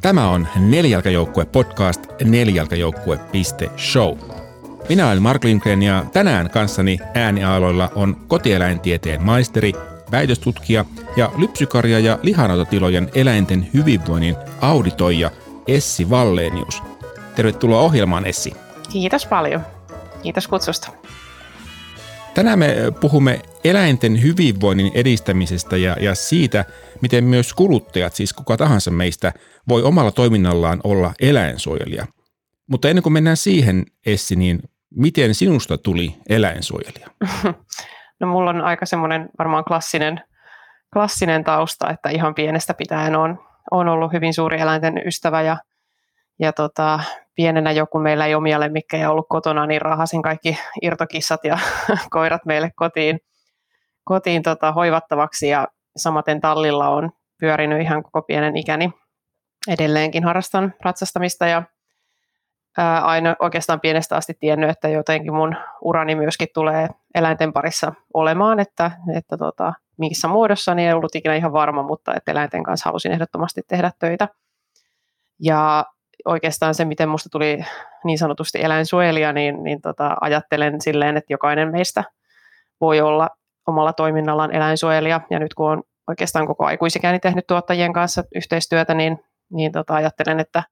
Tämä on Nelijalkajoukkue podcast nelijalkajoukkue.show. Minä olen Mark Lindgren ja tänään kanssani ääniaaloilla on kotieläintieteen maisteri, väitöstutkija ja lypsykarja- ja lihanautatilojen eläinten hyvinvoinnin auditoija Essi Vallenius. Tervetuloa ohjelmaan Essi. Kiitos paljon. Kiitos kutsusta. Tänään me puhumme eläinten hyvinvoinnin edistämisestä ja, ja siitä, miten myös kuluttajat, siis kuka tahansa meistä, voi omalla toiminnallaan olla eläinsuojelija. Mutta ennen kuin mennään siihen, Essi, niin miten sinusta tuli eläinsuojelija? No mulla on aika semmoinen varmaan klassinen, klassinen tausta, että ihan pienestä pitäen on, on ollut hyvin suuri eläinten ystävä ja, ja tota, pienenä jo, kun meillä ei omia lemmikkejä ollut kotona, niin rahasin kaikki irtokissat ja koirat meille kotiin, kotiin tota, hoivattavaksi ja samaten tallilla on pyörinyt ihan koko pienen ikäni. Edelleenkin harrastan ratsastamista ja ää, aina oikeastaan pienestä asti tiennyt, että jotenkin mun urani myöskin tulee eläinten parissa olemaan, että, että tota, missä muodossa, niin ei ollut ikinä ihan varma, mutta että eläinten kanssa halusin ehdottomasti tehdä töitä. Ja oikeastaan se, miten minusta tuli niin sanotusti eläinsuojelija, niin, niin tota, ajattelen silleen, että jokainen meistä voi olla omalla toiminnallaan eläinsuojelija. Ja nyt kun on oikeastaan koko aikuisikäni tehnyt tuottajien kanssa yhteistyötä, niin, niin tota, ajattelen, että,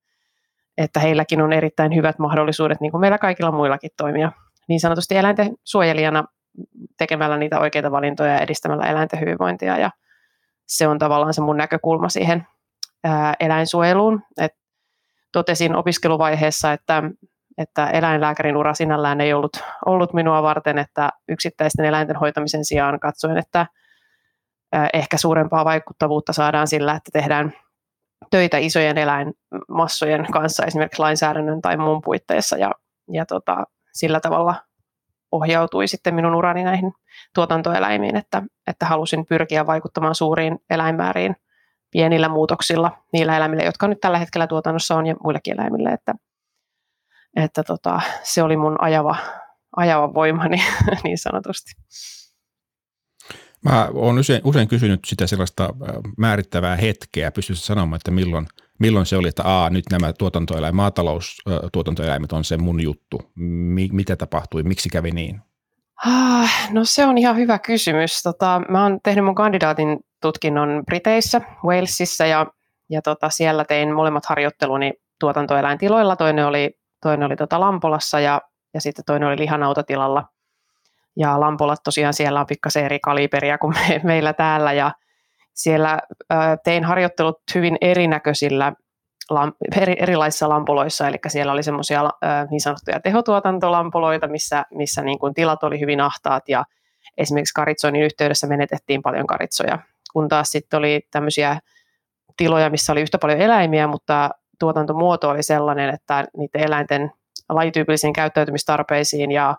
että heilläkin on erittäin hyvät mahdollisuudet, niin kuin meillä kaikilla muillakin toimia niin sanotusti eläinten suojelijana tekemällä niitä oikeita valintoja ja edistämällä eläinten hyvinvointia. Ja se on tavallaan se mun näkökulma siihen ää, eläinsuojeluun. Et totesin opiskeluvaiheessa, että, että eläinlääkärin ura sinällään ei ollut, ollut minua varten, että yksittäisten eläinten hoitamisen sijaan katsoin, että ehkä suurempaa vaikuttavuutta saadaan sillä, että tehdään töitä isojen eläinmassojen kanssa esimerkiksi lainsäädännön tai muun puitteissa ja, ja tota, sillä tavalla ohjautui sitten minun urani näihin tuotantoeläimiin, että, että halusin pyrkiä vaikuttamaan suuriin eläinmääriin pienillä muutoksilla niillä eläimillä, jotka nyt tällä hetkellä tuotannossa on ja muillekin eläimille, että, että tota, se oli mun ajava, ajava voimani niin sanotusti. Mä oon usein, usein kysynyt sitä sellaista määrittävää hetkeä, pystyisit sanomaan, että milloin, milloin se oli, että aa, nyt nämä tuotantoeläimet, maataloustuotantoeläimet on se mun juttu. Mi- mitä tapahtui, miksi kävi niin? Ah, no se on ihan hyvä kysymys. Tota, mä oon tehnyt mun kandidaatin tutkinnon Briteissä, Walesissa ja, ja tota, siellä tein molemmat harjoitteluni tuotantoeläintiloilla. Toinen oli, toinen oli tota Lampolassa ja, ja sitten toinen oli lihanautatilalla. Ja Lampolat tosiaan siellä on pikkasen eri kaliberia kuin me, meillä täällä. Ja siellä ää, tein harjoittelut hyvin erinäköisillä eri, erilaisissa lampuloissa, eli siellä oli semmoisia niin sanottuja tehotuotantolampuloita, missä, missä niin kuin tilat oli hyvin ahtaat. Ja esimerkiksi karitsoinnin yhteydessä menetettiin paljon karitsoja, kun taas sitten oli tämmöisiä tiloja, missä oli yhtä paljon eläimiä, mutta tuotantomuoto oli sellainen, että niiden eläinten lajityypillisiin käyttäytymistarpeisiin ja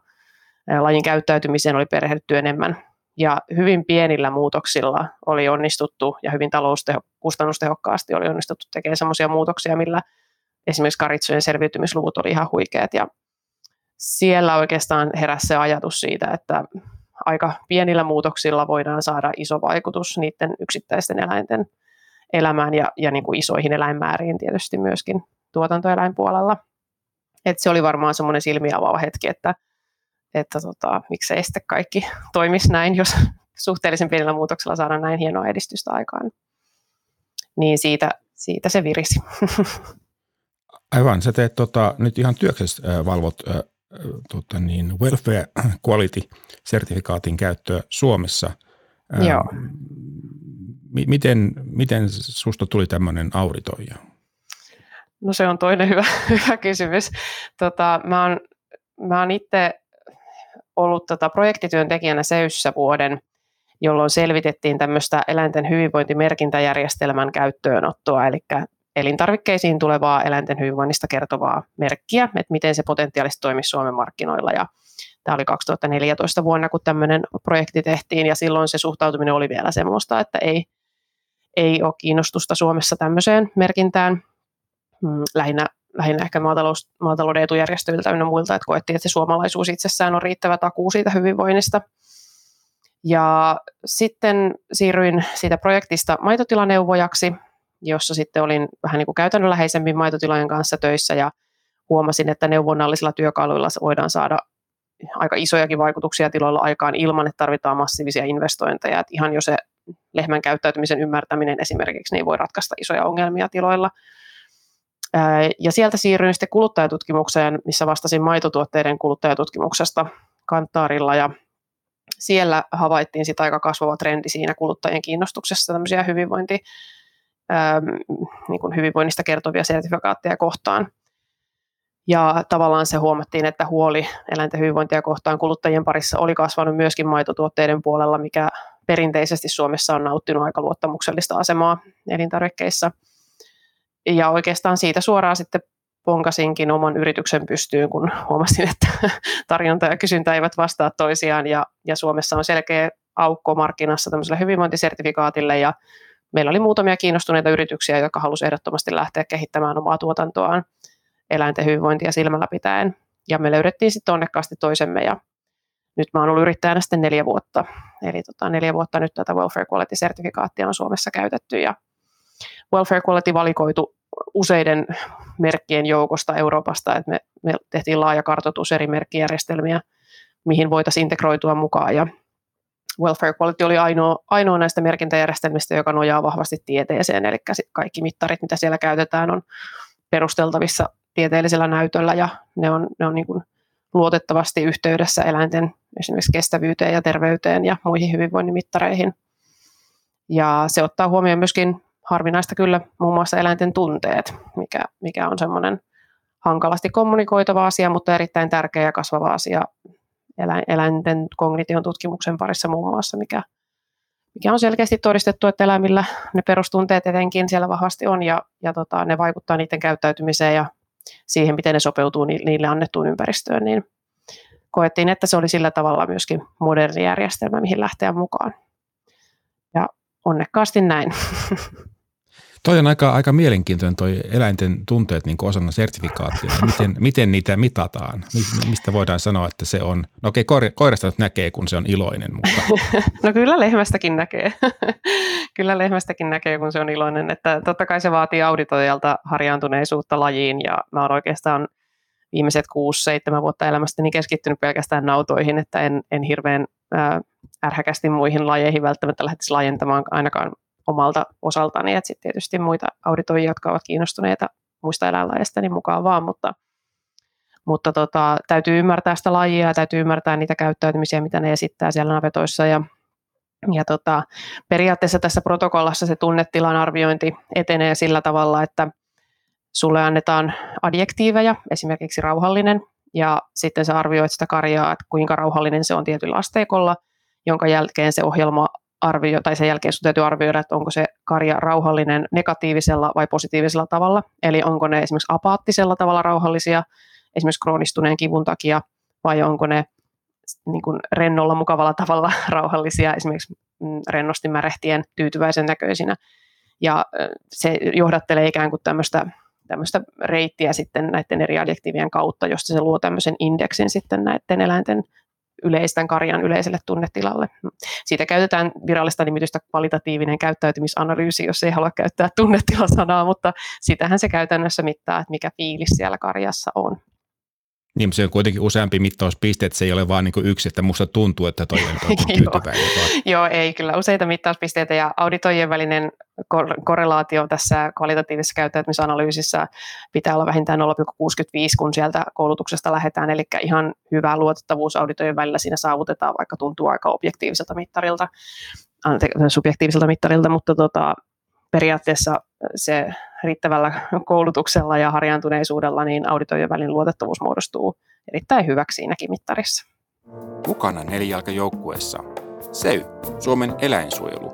lajin käyttäytymiseen oli perehdytty enemmän. Ja hyvin pienillä muutoksilla oli onnistuttu ja hyvin talousteho, kustannustehokkaasti oli onnistuttu tekemään sellaisia muutoksia, millä esimerkiksi karitsojen selviytymisluvut oli ihan huikeat. Ja siellä oikeastaan heräsi se ajatus siitä, että aika pienillä muutoksilla voidaan saada iso vaikutus niiden yksittäisten eläinten elämään ja, ja niin kuin isoihin eläinmääriin tietysti myöskin tuotantoeläinpuolella. Et se oli varmaan semmoinen silmiavaava hetki, että että tota, miksei sitten kaikki toimisi näin, jos suhteellisen pienellä muutoksella saadaan näin hienoa edistystä aikaan. Niin siitä, siitä se virisi. Aivan, sä teet tota, nyt ihan työksessä äh, valvot äh, tota niin, welfare quality-sertifikaatin käyttöä Suomessa. Äh, Joo. Miten, miten susta tuli tämmöinen auditoija? No se on toinen hyvä, hyvä kysymys. Tota, mä oon, mä oon itse ollut tota projektityöntekijänä Seyssä vuoden, jolloin selvitettiin tämmöistä eläinten hyvinvointimerkintäjärjestelmän käyttöönottoa, eli elintarvikkeisiin tulevaa eläinten hyvinvoinnista kertovaa merkkiä, että miten se potentiaalisesti toimisi Suomen markkinoilla. Ja tämä oli 2014 vuonna, kun tämmöinen projekti tehtiin, ja silloin se suhtautuminen oli vielä semmoista, että ei, ei ole kiinnostusta Suomessa tämmöiseen merkintään. Mm, lähinnä lähinnä ehkä maatalous, maatalouden etujärjestöiltä ja muilta, että koettiin, että se suomalaisuus itsessään on riittävä takuu siitä hyvinvoinnista. Ja sitten siirryin siitä projektista maitotilaneuvojaksi jossa sitten olin vähän niin kuin käytännönläheisemmin maitotilojen kanssa töissä ja huomasin, että neuvonnallisilla työkaluilla voidaan saada aika isojakin vaikutuksia tiloilla aikaan ilman, että tarvitaan massiivisia investointeja. Että ihan jo se lehmän käyttäytymisen ymmärtäminen esimerkiksi niin voi ratkaista isoja ongelmia tiloilla. Ja sieltä siirryin sitten kuluttajatutkimukseen, missä vastasin maitotuotteiden kuluttajatutkimuksesta Kantaarilla ja siellä havaittiin sitä aika kasvava trendi siinä kuluttajien kiinnostuksessa tämmöisiä hyvinvointi, niin kuin hyvinvoinnista kertovia sertifikaatteja kohtaan. Ja tavallaan se huomattiin, että huoli eläinten hyvinvointia kohtaan kuluttajien parissa oli kasvanut myöskin maitotuotteiden puolella, mikä perinteisesti Suomessa on nauttinut aika luottamuksellista asemaa elintarvikkeissa. Ja oikeastaan siitä suoraan sitten ponkasinkin oman yrityksen pystyyn, kun huomasin, että tarjonta ja kysyntä eivät vastaa toisiaan ja, ja Suomessa on selkeä aukko markkinassa tämmöiselle hyvinvointisertifikaatille ja meillä oli muutamia kiinnostuneita yrityksiä, jotka halusivat ehdottomasti lähteä kehittämään omaa tuotantoaan eläinten hyvinvointia silmällä pitäen. Ja me löydettiin sitten onnekkaasti toisemme ja nyt mä oon ollut yrittäjänä sitten neljä vuotta. Eli tota, neljä vuotta nyt tätä Welfare Quality-sertifikaattia on Suomessa käytetty ja Welfare Quality valikoitu useiden merkkien joukosta Euroopasta, että me, me tehtiin laaja kartoitus eri merkkijärjestelmiä, mihin voitaisiin integroitua mukaan. Ja Welfare Quality oli ainoa, ainoa näistä merkintäjärjestelmistä, joka nojaa vahvasti tieteeseen, eli kaikki mittarit, mitä siellä käytetään, on perusteltavissa tieteellisellä näytöllä ja ne on, ne on niin kuin luotettavasti yhteydessä eläinten esimerkiksi kestävyyteen ja terveyteen ja muihin hyvinvoinnin mittareihin. Ja se ottaa huomioon myöskin harvinaista kyllä muun muassa eläinten tunteet, mikä, mikä on semmoinen hankalasti kommunikoitava asia, mutta erittäin tärkeä ja kasvava asia eläinten kognition tutkimuksen parissa muun muassa, mikä, mikä on selkeästi todistettu, että eläimillä ne perustunteet etenkin siellä vahvasti on ja, ja tota, ne vaikuttaa niiden käyttäytymiseen ja siihen, miten ne sopeutuu niille annettuun ympäristöön, niin koettiin, että se oli sillä tavalla myöskin moderni järjestelmä, mihin lähteä mukaan. Ja onnekkaasti näin. Toi on aika, aika mielenkiintoinen toi eläinten tunteet niin osana sertifikaattia. Miten, miten niitä mitataan? Mistä voidaan sanoa, että se on, no okei, okay, koirasta nyt näkee, kun se on iloinen, mutta... No kyllä lehmästäkin näkee. kyllä lehmästäkin näkee, kun se on iloinen. Että totta kai se vaatii auditoijalta harjaantuneisuutta lajiin ja mä oon oikeastaan viimeiset 6-7 vuotta elämästäni keskittynyt pelkästään nautoihin, että en, en hirveän ärhäkästi muihin lajeihin välttämättä lähtisi laajentamaan ainakaan omalta osaltani, että sitten tietysti muita auditoijia, jotka ovat kiinnostuneita muista eläinlajeista, niin mukaan vaan, mutta, mutta tota, täytyy ymmärtää sitä lajia ja täytyy ymmärtää niitä käyttäytymisiä, mitä ne esittää siellä navetoissa. Ja ja tota, periaatteessa tässä protokollassa se tunnetilan arviointi etenee sillä tavalla, että sulle annetaan adjektiiveja, esimerkiksi rauhallinen, ja sitten sä arvioit sitä karjaa, että kuinka rauhallinen se on tietyllä asteikolla, jonka jälkeen se ohjelma arvio, tai sen jälkeen sun täytyy arvioida, että onko se karja rauhallinen negatiivisella vai positiivisella tavalla. Eli onko ne esimerkiksi apaattisella tavalla rauhallisia, esimerkiksi kroonistuneen kivun takia, vai onko ne niin kuin rennolla, mukavalla tavalla rauhallisia, esimerkiksi mm, rennosti märehtien tyytyväisen näköisinä. Ja se johdattelee ikään kuin tämmöistä, tämmöistä reittiä sitten näiden eri adjektiivien kautta, josta se luo tämmöisen indeksin sitten näiden eläinten yleistän karjan yleiselle tunnetilalle. Siitä käytetään virallista nimitystä kvalitatiivinen käyttäytymisanalyysi, jos ei halua käyttää tunnetilasanaa, mutta sitähän se käytännössä mittaa, että mikä fiilis siellä karjassa on. Niin, se on kuitenkin useampi mittauspiste, että se ei ole vain niin yksi, että musta tuntuu, että toi on tyytyväinen. Joo, ei kyllä. Useita mittauspisteitä ja auditoijien välinen korrelaatio tässä kvalitatiivisessa käyttäytymisanalyysissä pitää olla vähintään 0,65, kun sieltä koulutuksesta lähdetään, eli ihan hyvä luotettavuus auditoijien välillä siinä saavutetaan, vaikka tuntuu aika objektiiviselta mittarilta, subjektiiviselta mittarilta, mutta tota, periaatteessa se riittävällä koulutuksella ja harjaantuneisuudella, niin auditoijan välin luotettavuus muodostuu erittäin hyväksi siinäkin mittarissa. Mukana nelijalkajoukkueessa SEY, Suomen eläinsuojelu,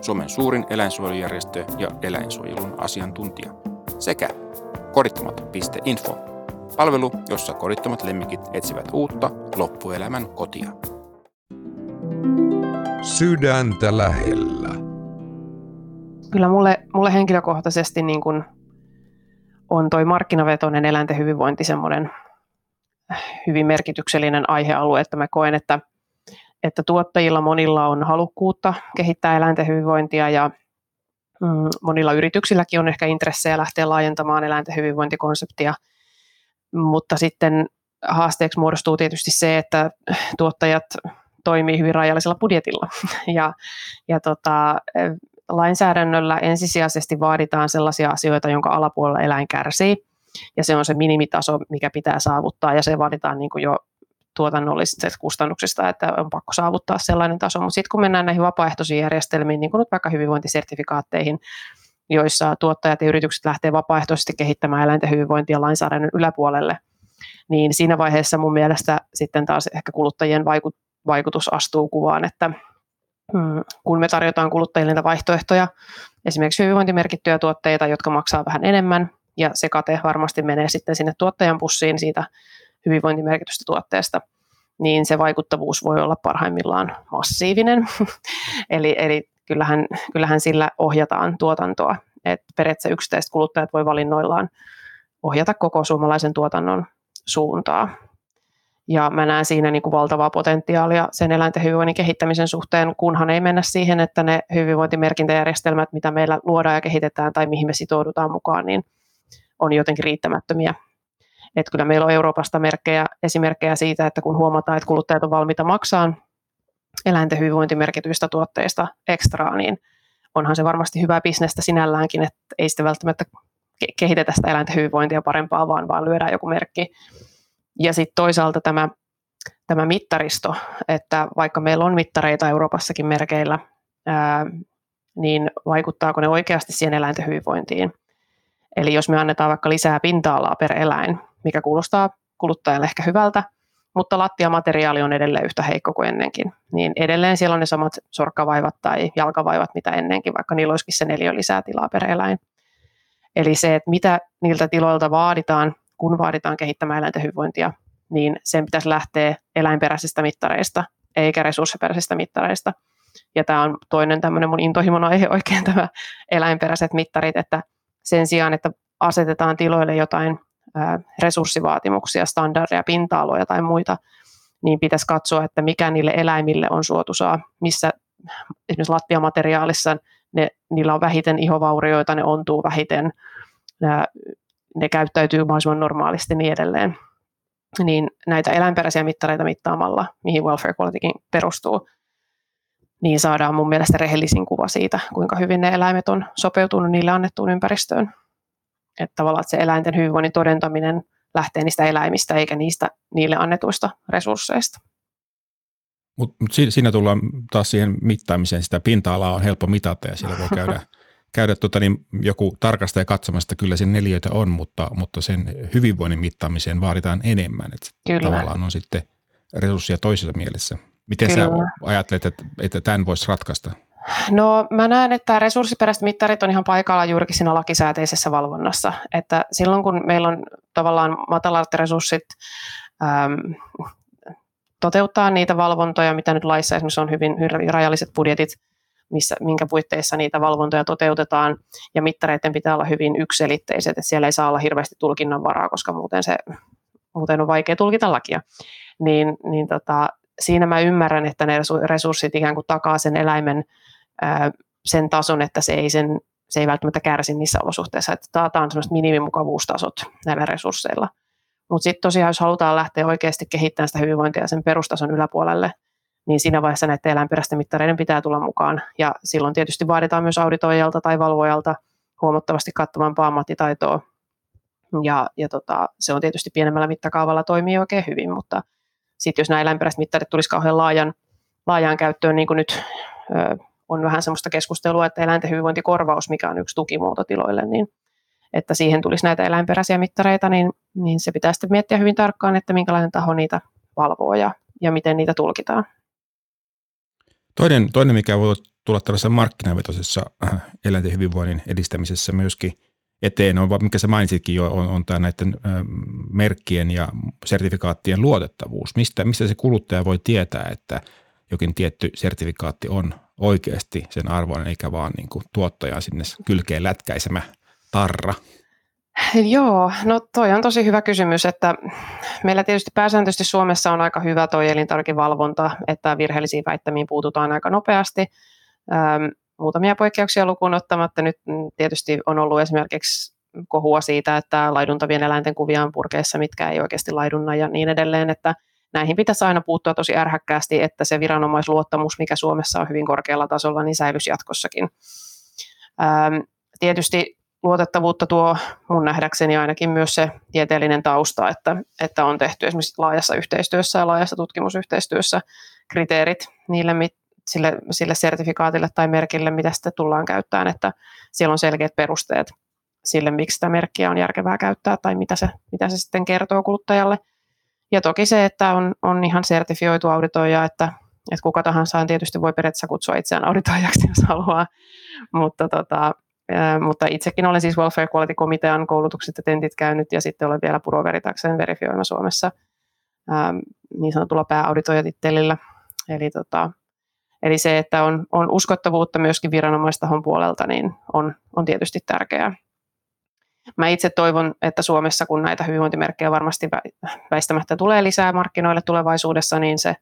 Suomen suurin eläinsuojelujärjestö ja eläinsuojelun asiantuntija, sekä kodittomat.info, palvelu, jossa kodittomat lemmikit etsivät uutta loppuelämän kotia. Sydäntä lähellä kyllä mulle, mulle henkilökohtaisesti niin kuin on toi markkinavetoinen eläinten hyvinvointi semmoinen hyvin merkityksellinen aihealue, että mä koen, että, että tuottajilla monilla on halukkuutta kehittää eläinten hyvinvointia ja, mm, monilla yrityksilläkin on ehkä intressejä lähteä laajentamaan eläinten hyvinvointikonseptia, mutta sitten haasteeksi muodostuu tietysti se, että tuottajat toimii hyvin rajallisella budjetilla. Ja, ja tota, lainsäädännöllä ensisijaisesti vaaditaan sellaisia asioita, jonka alapuolella eläin kärsii, ja se on se minimitaso, mikä pitää saavuttaa, ja se vaaditaan niin kuin jo tuotannollisista kustannuksista, että on pakko saavuttaa sellainen taso. Mutta sitten kun mennään näihin vapaaehtoisiin järjestelmiin, niin kuin nyt vaikka hyvinvointisertifikaatteihin, joissa tuottajat ja yritykset lähtee vapaaehtoisesti kehittämään eläinten hyvinvointia lainsäädännön yläpuolelle, niin siinä vaiheessa mun mielestä sitten taas ehkä kuluttajien vaikutus astuu kuvaan, että kun me tarjotaan kuluttajille niitä vaihtoehtoja, esimerkiksi hyvinvointimerkittyjä tuotteita, jotka maksaa vähän enemmän, ja se kate varmasti menee sitten sinne tuottajan pussiin siitä hyvinvointimerkitystä tuotteesta, niin se vaikuttavuus voi olla parhaimmillaan massiivinen. eli, eli kyllähän, kyllähän sillä ohjataan tuotantoa. Et periaatteessa yksittäiset kuluttajat voi valinnoillaan ohjata koko suomalaisen tuotannon suuntaa. Ja mä näen siinä niin kuin valtavaa potentiaalia sen eläinten hyvinvoinnin kehittämisen suhteen, kunhan ei mennä siihen, että ne hyvinvointimerkintäjärjestelmät, mitä meillä luodaan ja kehitetään tai mihin me sitoudutaan mukaan, niin on jotenkin riittämättömiä. Että kyllä meillä on Euroopasta merkkejä, esimerkkejä siitä, että kun huomataan, että kuluttajat on valmiita maksaa eläinten hyvinvointimerkityistä tuotteista ekstraa, niin onhan se varmasti hyvää bisnestä sinälläänkin, että ei sitä välttämättä kehitetä sitä eläinten hyvinvointia parempaa, vaan, vaan lyödään joku merkki. Ja sitten toisaalta tämä, tämä mittaristo, että vaikka meillä on mittareita Euroopassakin merkeillä, ää, niin vaikuttaako ne oikeasti siihen eläinten hyvinvointiin. Eli jos me annetaan vaikka lisää pinta-alaa per eläin, mikä kuulostaa kuluttajalle ehkä hyvältä, mutta lattiamateriaali on edelleen yhtä heikko kuin ennenkin, niin edelleen siellä on ne samat sorkkavaivat tai jalkavaivat, mitä ennenkin, vaikka niillä olisikin se neljä lisää tilaa per eläin. Eli se, että mitä niiltä tiloilta vaaditaan, kun vaaditaan kehittämään eläinten hyvinvointia, niin sen pitäisi lähteä eläinperäisistä mittareista, eikä resurssiperäisistä mittareista. Ja tämä on toinen tämmöinen mun intohimon aihe oikein tämä eläinperäiset mittarit, että sen sijaan, että asetetaan tiloille jotain resurssivaatimuksia, standardeja, pinta-aloja tai muita, niin pitäisi katsoa, että mikä niille eläimille on suotusaa, missä esimerkiksi lattiamateriaalissa ne, niillä on vähiten ihovaurioita, ne ontuu vähiten, ne, käyttäytyy mahdollisimman normaalisti niin edelleen. Niin näitä eläinperäisiä mittareita mittaamalla, mihin welfare qualitykin perustuu, niin saadaan mun mielestä rehellisin kuva siitä, kuinka hyvin ne eläimet on sopeutunut niille annettuun ympäristöön. Että tavallaan että se eläinten hyvinvoinnin todentaminen lähtee niistä eläimistä eikä niistä niille annetuista resursseista. Mutta mut siinä tullaan taas siihen mittaamiseen. Sitä pinta-alaa on helppo mitata ja siellä voi käydä, käydä tota, niin joku tarkastaja katsomasta, kyllä sen neliöitä on, mutta, mutta sen hyvinvoinnin mittaamiseen vaaditaan enemmän. Et kyllä. Tavallaan on sitten resursseja toisessa mielessä. Miten kyllä. sä ajattelet, että, että tämän voisi ratkaista? No mä näen, että resurssiperäiset mittarit on ihan paikalla juurikin siinä lakisääteisessä valvonnassa. Että silloin kun meillä on tavallaan matalat resurssit äm, toteuttaa niitä valvontoja, mitä nyt laissa esimerkiksi on hyvin, hyvin rajalliset budjetit, missä, minkä puitteissa niitä valvontoja toteutetaan, ja mittareiden pitää olla hyvin ykselitteiset, että siellä ei saa olla hirveästi tulkinnanvaraa, koska muuten, se, muuten on vaikea tulkita lakia. Niin, niin tota, siinä mä ymmärrän, että ne resurssit ikään kuin takaa sen eläimen sen tason, että se ei, sen, se ei välttämättä kärsi niissä olosuhteissa, että taataan semmoiset minimimukavuustasot näillä resursseilla. Mutta sitten tosiaan, jos halutaan lähteä oikeasti kehittämään sitä hyvinvointia sen perustason yläpuolelle, niin siinä vaiheessa näiden eläinperäisten mittareiden pitää tulla mukaan. Ja silloin tietysti vaaditaan myös auditoijalta tai valvojalta huomattavasti kattavampaa ammattitaitoa. Ja, ja tota, se on tietysti pienemmällä mittakaavalla toimii oikein hyvin, mutta sitten jos nämä eläinperäiset mittarit tulisi kauhean laajan, laajaan käyttöön, niin kuin nyt ö, on vähän sellaista keskustelua, että eläinten hyvinvointikorvaus, mikä on yksi tukimuoto tiloille, niin että siihen tulisi näitä eläinperäisiä mittareita, niin, niin se pitää sitten miettiä hyvin tarkkaan, että minkälainen taho niitä valvoo ja, ja miten niitä tulkitaan. Toinen, toinen, mikä voi tulla tällaisessa markkinavetoisessa äh, eläinten hyvinvoinnin edistämisessä myöskin eteen, on, mikä sä mainitsitkin jo, on, on tämä näiden merkkien ja sertifikaattien luotettavuus. Mistä, mistä se kuluttaja voi tietää, että jokin tietty sertifikaatti on oikeasti sen arvoinen, eikä vaan niin kuin tuottajan sinne kylkeen lätkäisemä tarra? Joo, no toi on tosi hyvä kysymys, että meillä tietysti pääsääntöisesti Suomessa on aika hyvä toi elintarvikevalvonta, että virheellisiin väittämiin puututaan aika nopeasti. muutamia poikkeuksia lukuun ottamatta. Nyt mm, tietysti on ollut esimerkiksi kohua siitä, että laiduntavien eläinten kuvia on purkeissa, mitkä ei oikeasti laidunna ja niin edelleen, että näihin pitäisi aina puuttua tosi ärhäkkäästi, että se viranomaisluottamus, mikä Suomessa on hyvin korkealla tasolla, niin säilyisi jatkossakin. Ähm, tietysti luotettavuutta tuo mun nähdäkseni ainakin myös se tieteellinen tausta, että, että on tehty esimerkiksi laajassa yhteistyössä ja laajassa tutkimusyhteistyössä kriteerit niille, sille, sille sertifikaatille tai merkille, mitä sitä tullaan käyttämään, että siellä on selkeät perusteet sille, miksi sitä merkkiä on järkevää käyttää tai mitä se, mitä se sitten kertoo kuluttajalle. Ja toki se, että on, on ihan sertifioitu auditoija, että, että kuka tahansa tietysti voi periaatteessa kutsua itseään auditoijaksi, jos haluaa, mutta, tota, mutta itsekin olen siis Welfare Quality Komitean koulutukset ja tentit käynyt ja sitten olen vielä Puro Veritakseen verifioima Suomessa niin sanotulla pääauditoijatittelillä. Eli, tota, eli se, että on, on uskottavuutta myöskin viranomaistahon puolelta, niin on, on tietysti tärkeää. Mä itse toivon, että Suomessa, kun näitä hyvinvointimerkkejä varmasti väistämättä tulee lisää markkinoille tulevaisuudessa, niin se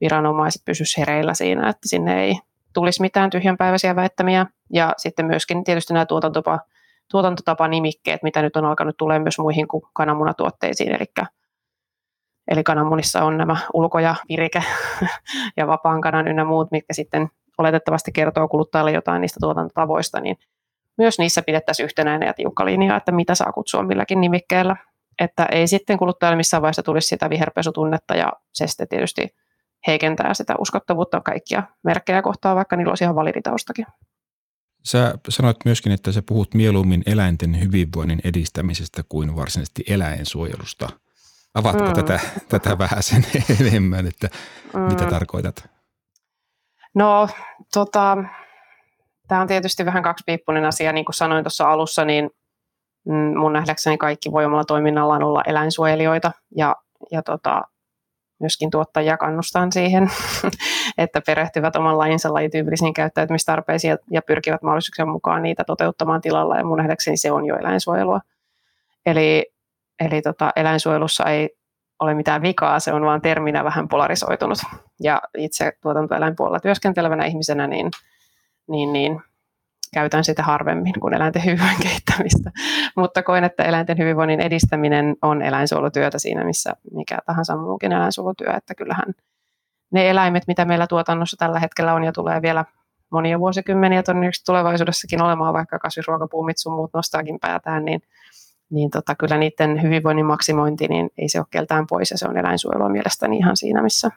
viranomaiset pysyisivät hereillä siinä, että sinne ei tulisi mitään tyhjänpäiväisiä väittämiä. Ja sitten myöskin tietysti nämä tuotantotapa, tuotantotapanimikkeet, mitä nyt on alkanut tulee myös muihin kuin kananmunatuotteisiin, eli Eli kananmunissa on nämä ulko- ja virike ja vapaan kanan ynnä muut, mitkä sitten oletettavasti kertoo kuluttajalle jotain niistä tuotantotavoista, niin myös niissä pidettäisiin yhtenäinen ja tiukka linja, että mitä saa kutsua milläkin nimikkeellä. Että ei sitten kuluttajalle missään vaiheessa tulisi sitä viherpesutunnetta ja se sitten tietysti heikentää sitä uskottavuutta kaikkia merkkejä kohtaan, vaikka niillä olisi ihan validitaustakin. Sä sanoit myöskin, että sä puhut mieluummin eläinten hyvinvoinnin edistämisestä kuin varsinaisesti eläinsuojelusta. Avaatko mm. tätä, tätä vähän sen enemmän, että mm. mitä tarkoitat? No, tota, Tämä on tietysti vähän kaksipiippunen asia, niin kuin sanoin tuossa alussa, niin mm, mun nähdäkseni kaikki voi omalla toiminnallaan olla eläinsuojelijoita ja, ja tota, myöskin tuottajia kannustan siihen, että perehtyvät oman lajinsa lajityypillisiin käyttäytymistarpeisiin ja pyrkivät mahdollisuuksien mukaan niitä toteuttamaan tilalla ja mun nähdäkseni se on jo eläinsuojelua. Eli, eli tota, eläinsuojelussa ei ole mitään vikaa, se on vaan terminä vähän polarisoitunut. Ja itse tuotantoeläinpuolella työskentelevänä ihmisenä, niin niin, niin käytän sitä harvemmin kuin eläinten hyvinvoinnin kehittämistä. Mutta koen, että eläinten hyvinvoinnin edistäminen on eläinsuojelutyötä siinä, missä mikä tahansa muukin eläinsuojelutyö, että kyllähän ne eläimet, mitä meillä tuotannossa tällä hetkellä on ja tulee vielä monia vuosikymmeniä todennäköisesti tulevaisuudessakin olemaan, vaikka kasvisruokapuumit sun muut nostaakin päätään, niin, niin tota, kyllä niiden hyvinvoinnin maksimointi, niin ei se ole keltään pois ja se on eläinsuojelua mielestäni ihan siinä, missä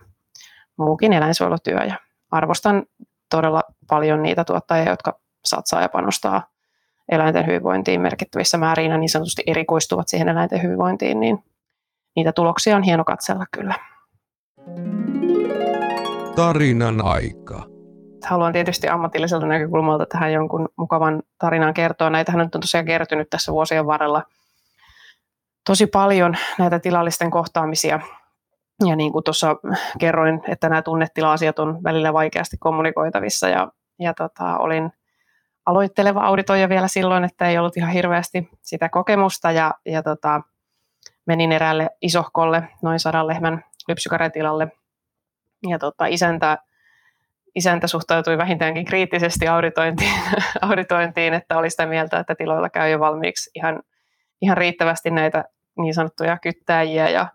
muukin eläinsuojelutyö. Ja arvostan todella paljon niitä tuottajia, jotka satsaa ja panostaa eläinten hyvinvointiin merkittävissä määrin ja niin sanotusti erikoistuvat siihen eläinten hyvinvointiin, niin niitä tuloksia on hieno katsella kyllä. Tarinan aika. Haluan tietysti ammatilliselta näkökulmalta tähän jonkun mukavan tarinan kertoa. Näitähän on tosiaan kertynyt tässä vuosien varrella tosi paljon näitä tilallisten kohtaamisia ja niin kuin tuossa kerroin, että nämä tunnetila-asiat on välillä vaikeasti kommunikoitavissa ja, ja tota, olin aloitteleva auditoija vielä silloin, että ei ollut ihan hirveästi sitä kokemusta ja, ja tota, menin eräälle isohkolle, noin sadan lehmän lypsykaretilalle ja tota, isäntä, isäntä suhtautui vähintäänkin kriittisesti auditointiin, auditointiin, että oli sitä mieltä, että tiloilla käy jo valmiiksi ihan, ihan riittävästi näitä niin sanottuja kyttäjiä ja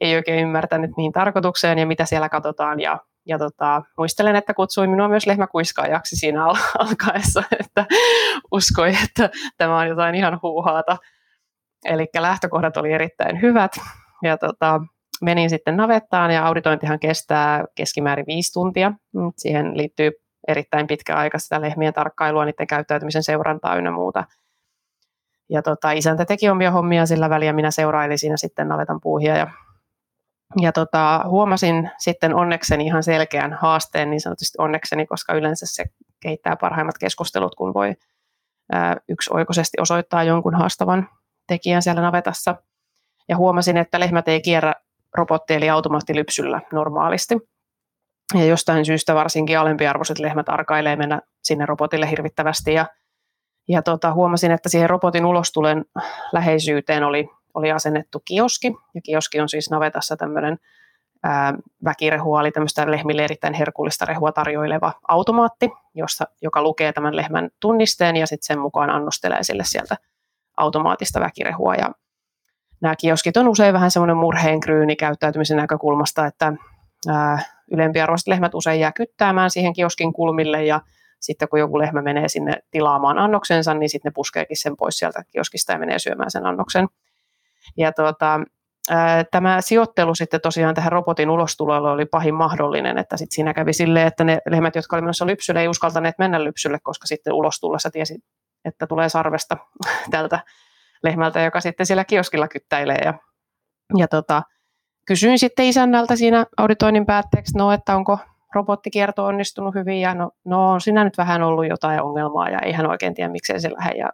ei oikein ymmärtänyt mihin tarkoitukseen ja mitä siellä katsotaan. Ja, ja tota, muistelen, että kutsui minua myös lehmäkuiskaajaksi siinä al- alkaessa, että uskoi, että tämä on jotain ihan huuhaata. Eli lähtökohdat oli erittäin hyvät. Ja tota, menin sitten navettaan ja auditointihan kestää keskimäärin viisi tuntia. Siihen liittyy erittäin pitkä aika sitä lehmien tarkkailua, niiden käyttäytymisen seurantaa ynnä muuta. Ja tota, isäntä teki omia hommia sillä väliä, minä seurailin siinä sitten navetan puuhia ja ja tota, huomasin sitten onnekseni ihan selkeän haasteen, niin sanotusti onnekseni, koska yleensä se kehittää parhaimmat keskustelut, kun voi ää, yksioikoisesti osoittaa jonkun haastavan tekijän siellä navetassa. Ja huomasin, että lehmät ei kierrä robotti- eli automaattilypsyllä normaalisti. Ja jostain syystä varsinkin alempiarvoiset lehmät arkailee mennä sinne robotille hirvittävästi. Ja, ja tota, huomasin, että siihen robotin ulostulen läheisyyteen oli oli asennettu kioski, ja kioski on siis navetassa tämmöinen väkirehua, eli tämmöistä lehmille erittäin herkullista rehua tarjoileva automaatti, jossa, joka lukee tämän lehmän tunnisteen ja sitten sen mukaan annostelee sille sieltä automaattista väkirehua. Ja nämä kioskit on usein vähän semmoinen murheenkryyni käyttäytymisen näkökulmasta, että ää, ylempiarvoiset lehmät usein jää kyttäämään siihen kioskin kulmille ja sitten kun joku lehmä menee sinne tilaamaan annoksensa, niin sitten ne puskeekin sen pois sieltä kioskista ja menee syömään sen annoksen. Ja tuota, Tämä sijoittelu sitten tosiaan tähän robotin ulostulolle oli pahin mahdollinen, että sitten siinä kävi silleen, että ne lehmät, jotka olivat menossa lypsylle, ei uskaltaneet mennä lypsylle, koska sitten ulostullessa tiesi, että tulee sarvesta tältä lehmältä, joka sitten siellä kioskilla kyttäilee. Ja, ja tota, kysyin sitten isännältä siinä auditoinnin päätteeksi, no, että onko robottikierto onnistunut hyvin, ja no, no on siinä nyt vähän ollut jotain ongelmaa, ja ei hän oikein tiedä, miksei se lähde, ja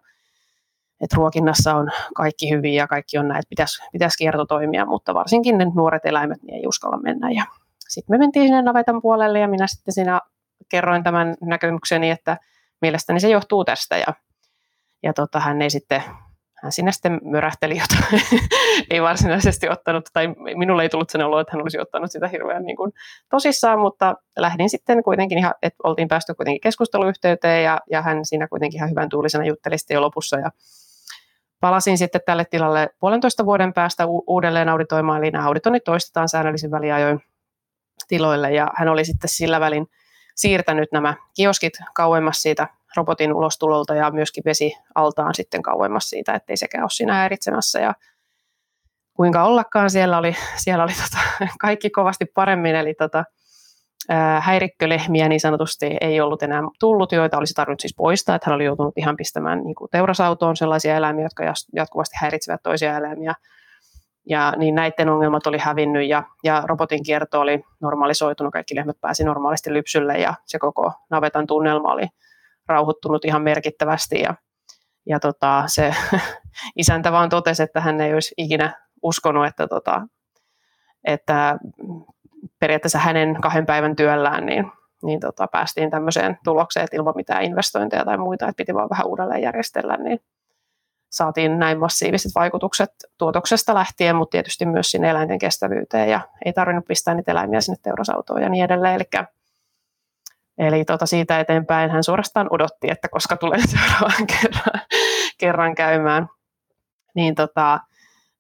että ruokinnassa on kaikki hyvin ja kaikki on näin, että pitäisi, pitäisi kierto toimia, mutta varsinkin ne nuoret eläimet niin ei uskalla mennä. Ja sitten me mentiin sinne navetan puolelle ja minä sitten siinä kerroin tämän näkemykseni, että mielestäni se johtuu tästä ja, ja tota, hän ei sitten hän sinne sitten mörähteli jotain, ei varsinaisesti ottanut, tai minulle ei tullut sen olo, että hän olisi ottanut sitä hirveän niin kuin tosissaan, mutta lähdin sitten kuitenkin ihan, että oltiin päästy kuitenkin keskusteluyhteyteen, ja, ja hän siinä kuitenkin ihan hyvän tuulisena jutteli sitten jo lopussa, ja Palasin sitten tälle tilalle puolentoista vuoden päästä u- uudelleen auditoimaan, eli nämä auditoinnit toistetaan säännöllisin väliajoin tiloille, ja hän oli sitten sillä välin siirtänyt nämä kioskit kauemmas siitä robotin ulostulolta ja myöskin vesi altaan sitten kauemmas siitä, ettei sekään ole siinä häiritsemässä. Ja kuinka ollakaan siellä oli, siellä oli tota, kaikki kovasti paremmin, eli tota, häirikkölehmiä niin sanotusti ei ollut enää tullut, joita olisi tarvinnut siis poistaa, että hän oli joutunut ihan pistämään niin kuin teurasautoon sellaisia eläimiä, jotka jatkuvasti häiritsevät toisia eläimiä. Ja niin näiden ongelmat oli hävinnyt ja, ja robotin kierto oli normalisoitunut, kaikki lehmät pääsi normaalisti lypsylle ja se koko navetan tunnelma oli rauhoittunut ihan merkittävästi. Ja, ja tota, se isäntä vaan totesi, että hän ei olisi ikinä uskonut, että, tota, että periaatteessa hänen kahden päivän työllään niin, niin tota, päästiin tämmöiseen tulokseen, että ilman mitään investointeja tai muita, että piti vaan vähän uudelleen järjestellä, niin saatiin näin massiiviset vaikutukset tuotoksesta lähtien, mutta tietysti myös sinne eläinten kestävyyteen ja ei tarvinnut pistää niitä eläimiä sinne teurasautoon ja niin edelleen. Eli, eli tota siitä eteenpäin hän suorastaan odotti, että koska tulee seuraavan kerran, kerran käymään. Niin tota,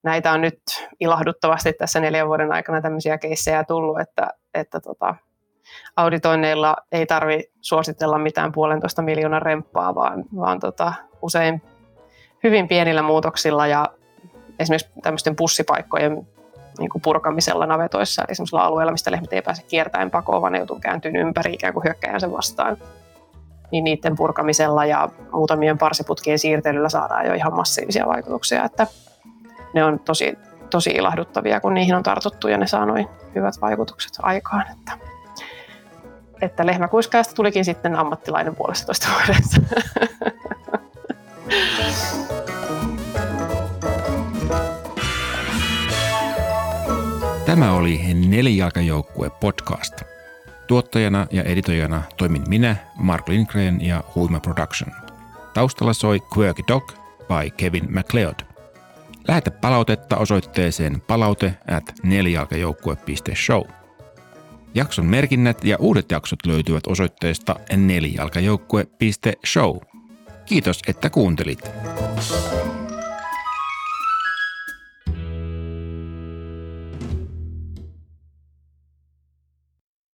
näitä on nyt ilahduttavasti tässä neljän vuoden aikana tämmöisiä keissejä tullut, että, että tota, auditoinneilla ei tarvi suositella mitään puolentoista miljoonan remppaa, vaan, vaan tota, usein hyvin pienillä muutoksilla ja esimerkiksi tämmöisten pussipaikkojen niin kuin purkamisella navetoissa, eli sellaisella alueella, mistä lehmät ei pääse kiertäen pakoon, vaan ne joutuu kääntymään ympäri ikään kuin hyökkäjänsä vastaan. Niin niiden purkamisella ja muutamien parsiputkien siirtelyllä saadaan jo ihan massiivisia vaikutuksia, että ne on tosi, tosi ilahduttavia, kun niihin on tartuttu ja ne saa noin hyvät vaikutukset aikaan. Että, että lehmäkuiskaajasta tulikin sitten ammattilainen puolestatoista vuodessa. Tämä oli Nelijalkajoukkue podcast. Tuottajana ja editoijana toimin minä, Mark Lindgren ja Huima Production. Taustalla soi Quirky Dog by Kevin MacLeod. Lähetä palautetta osoitteeseen palaute at nelijalkajoukkue.show. Jakson merkinnät ja uudet jaksot löytyvät osoitteesta nelijalkajoukkue.show. Kiitos, että kuuntelit.